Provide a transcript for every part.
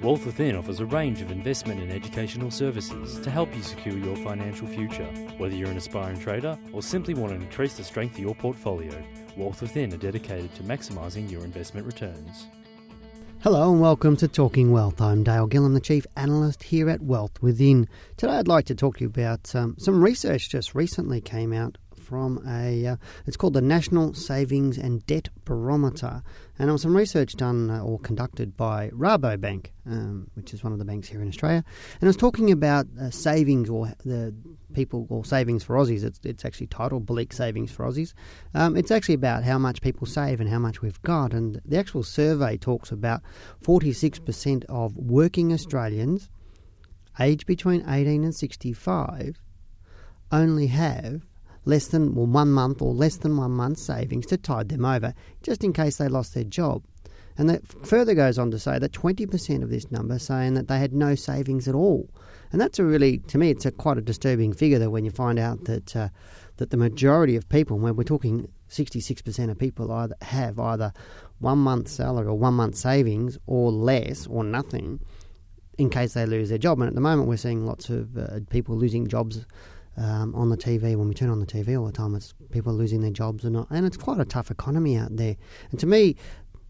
Wealth Within offers a range of investment and educational services to help you secure your financial future. Whether you're an aspiring trader or simply want to increase the strength of your portfolio, Wealth Within are dedicated to maximising your investment returns. Hello and welcome to Talking Wealth. I'm Dale Gillham, the Chief Analyst here at Wealth Within. Today I'd like to talk to you about um, some research just recently came out from a, uh, it's called the National Savings and Debt Barometer. And there was some research done uh, or conducted by Rabobank, um, which is one of the banks here in Australia. And it was talking about uh, savings or the people, or savings for Aussies. It's, it's actually titled Bleak Savings for Aussies. Um, it's actually about how much people save and how much we've got. And the actual survey talks about 46% of working Australians aged between 18 and 65 only have less than well, one month or less than one month's savings to tide them over, just in case they lost their job. And that further goes on to say that 20% of this number saying that they had no savings at all. And that's a really, to me, it's a quite a disturbing figure that when you find out that uh, that the majority of people, when we're talking 66% of people either have either one month's salary or one month's savings or less or nothing in case they lose their job. And at the moment, we're seeing lots of uh, people losing jobs um, on the TV when we turn on the TV all the time. It's people losing their jobs and not, and it's quite a tough economy out there. And to me,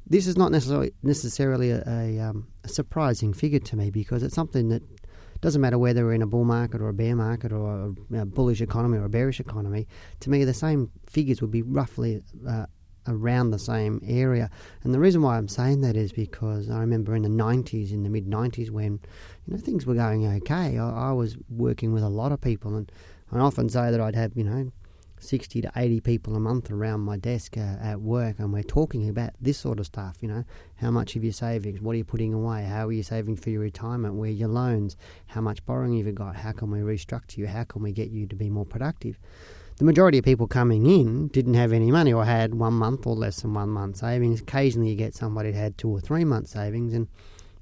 this is not necessarily necessarily a, a, um, a surprising figure to me because it's something that doesn't matter whether we're in a bull market or a bear market or a, a bullish economy or a bearish economy. To me, the same figures would be roughly uh, around the same area. And the reason why I'm saying that is because I remember in the 90s, in the mid 90s, when you know things were going okay, I, I was working with a lot of people and I often say that I'd have, you know, 60 to 80 people a month around my desk uh, at work, and we're talking about this sort of stuff. You know, how much of your savings? What are you putting away? How are you saving for your retirement? Where are your loans? How much borrowing have you got? How can we restructure you? How can we get you to be more productive? The majority of people coming in didn't have any money or had one month or less than one month savings. Occasionally, you get somebody that had two or three months savings, and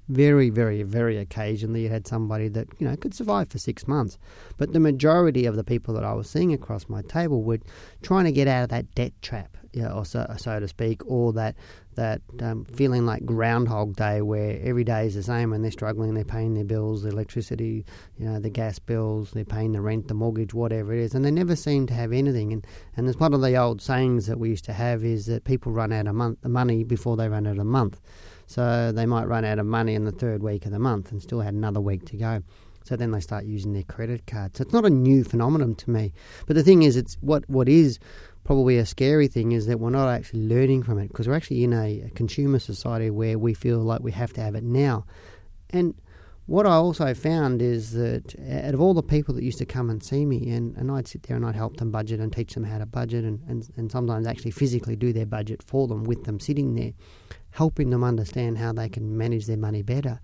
very, very, very occasionally you had somebody that you know could survive for six months. But the majority of the people that I was seeing across my table were trying to get out of that debt trap, you know, or so, so to speak, or that that um, feeling like Groundhog Day, where every day is the same and they're struggling, they're paying their bills, the electricity, you know, the gas bills, they're paying the rent, the mortgage, whatever it is, and they never seem to have anything. And and there's one of the old sayings that we used to have is that people run out of month, the money before they run out of month. So they might run out of money in the third week of the month and still had another week to go. So then they start using their credit card. So it's not a new phenomenon to me. But the thing is, it's what what is probably a scary thing is that we're not actually learning from it because we're actually in a, a consumer society where we feel like we have to have it now. And what I also found is that out of all the people that used to come and see me, and, and I'd sit there and I'd help them budget and teach them how to budget and, and, and sometimes actually physically do their budget for them with them sitting there, helping them understand how they can manage their money better.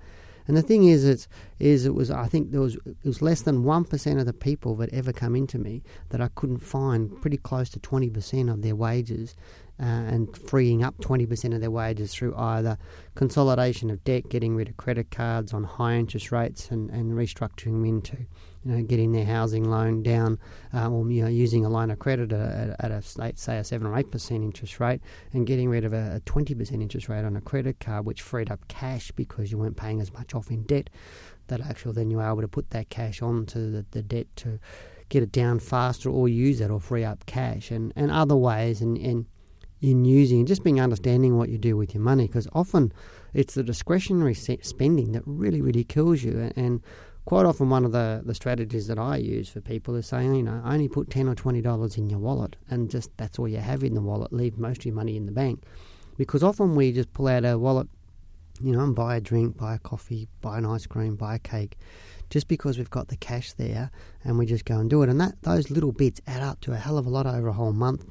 And the thing is, it's, is it was I think there was it was less than one percent of the people that ever come into me that I couldn't find pretty close to twenty percent of their wages uh, and freeing up 20% of their wages through either consolidation of debt, getting rid of credit cards on high interest rates, and, and restructuring them into, you know, getting their housing loan down, uh, or you know, using a line of credit at, at a say a seven or eight percent interest rate, and getting rid of a twenty percent interest rate on a credit card, which freed up cash because you weren't paying as much off in debt. That actually then you were able to put that cash onto the, the debt to get it down faster, or use it, or free up cash, and, and other ways, and, and in using just being understanding what you do with your money because often it's the discretionary spending that really really kills you and quite often one of the, the strategies that I use for people is saying you know only put 10 or 20 dollars in your wallet and just that's all you have in the wallet. Leave most of your money in the bank. Because often we just pull out our wallet you know and buy a drink buy a coffee buy an ice cream buy a cake just because we've got the cash there and we just go and do it. And that those little bits add up to a hell of a lot over a whole month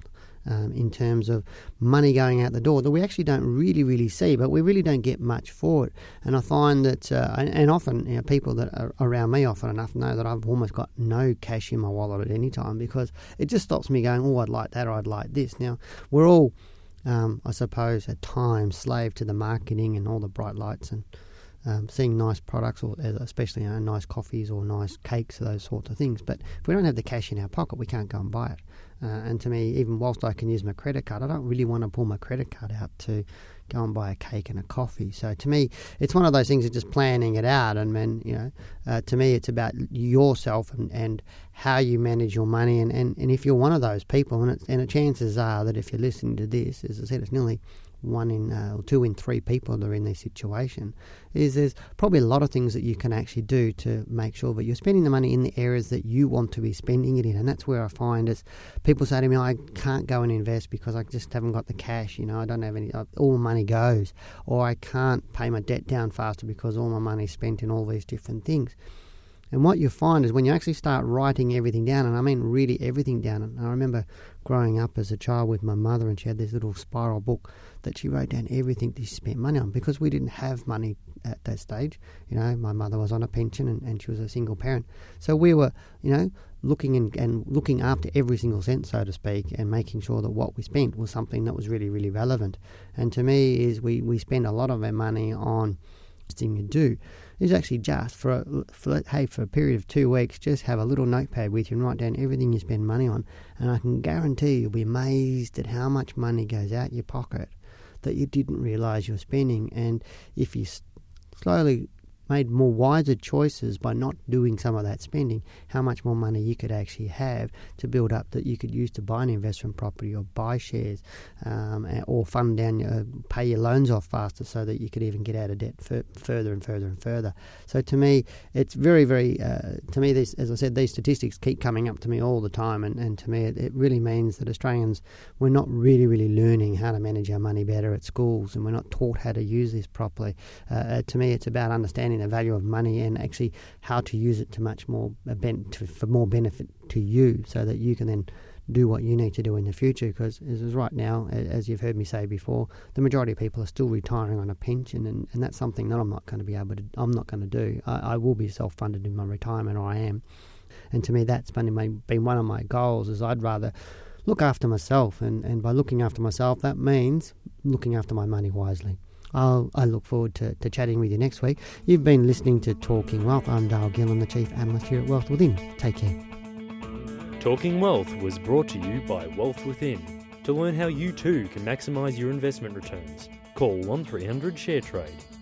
um, in terms of money going out the door that we actually don't really, really see, but we really don't get much for it. And I find that, uh, and, often you know, people that are around me often enough know that I've almost got no cash in my wallet at any time because it just stops me going, oh, I'd like that or I'd like this. Now, we're all, um, I suppose, at times slave to the marketing and all the bright lights and um, seeing nice products, or especially you know, nice coffees or nice cakes, those sorts of things. But if we don't have the cash in our pocket, we can't go and buy it. Uh, and to me, even whilst I can use my credit card, I don't really want to pull my credit card out to go and buy a cake and a coffee. So to me, it's one of those things of just planning it out. And then, you know, uh, to me, it's about yourself and, and how you manage your money. And, and, and if you're one of those people, and, and the chances are that if you're listening to this, as I said, it's nearly one in uh, or two in three people that are in this situation is there's probably a lot of things that you can actually do to make sure that you're spending the money in the areas that you want to be spending it in. And that's where I find is people say to me I can't go and invest because I just haven't got the cash you know I don't have any uh, all money goes or I can't pay my debt down faster because all my money is spent in all these different things and what you find is when you actually start writing everything down, and I mean really everything down. And I remember growing up as a child with my mother, and she had this little spiral book that she wrote down everything that she spent money on because we didn't have money at that stage. You know, my mother was on a pension and, and she was a single parent. So we were, you know, looking and, and looking after every single cent, so to speak, and making sure that what we spent was something that was really, really relevant. And to me, is we, we spend a lot of our money on thing you do. Is actually just for, a, for hey for a period of two weeks just have a little notepad with you and write down everything you spend money on. And I can guarantee you'll be amazed at how much money goes out your pocket that you didn't realise you're spending. And if you slowly made more wiser choices by not doing some of that spending, how much more money you could actually have to build up that you could use to buy an investment property or buy shares um, or fund down, uh, pay your loans off faster so that you could even get out of debt further and further and further. So to me, it's very, very, uh, to me, this, as I said, these statistics keep coming up to me all the time. And, and to me, it, it really means that Australians, we're not really, really learning how to manage our money better at schools and we're not taught how to use this properly. Uh, uh to me, it's about understanding the value of money and actually how to use it to much more for more benefit to you, so that you can then do what you need to do in the future. Because as right now, as you've heard me say before, the majority of people are still retiring on a pension, and, and that's something that I'm not going to be able to. I'm not going to do. I, I will be self-funded in my retirement, or I am. And to me, that's been, been one of my goals. Is I'd rather look after myself, and, and by looking after myself, that means looking after my money wisely. I'll, I look forward to, to chatting with you next week. You've been listening to Talking Wealth. I'm Dale Gillham, the Chief Analyst here at Wealth Within. Take care. Talking Wealth was brought to you by Wealth Within. To learn how you too can maximise your investment returns, call 1300 ShareTrade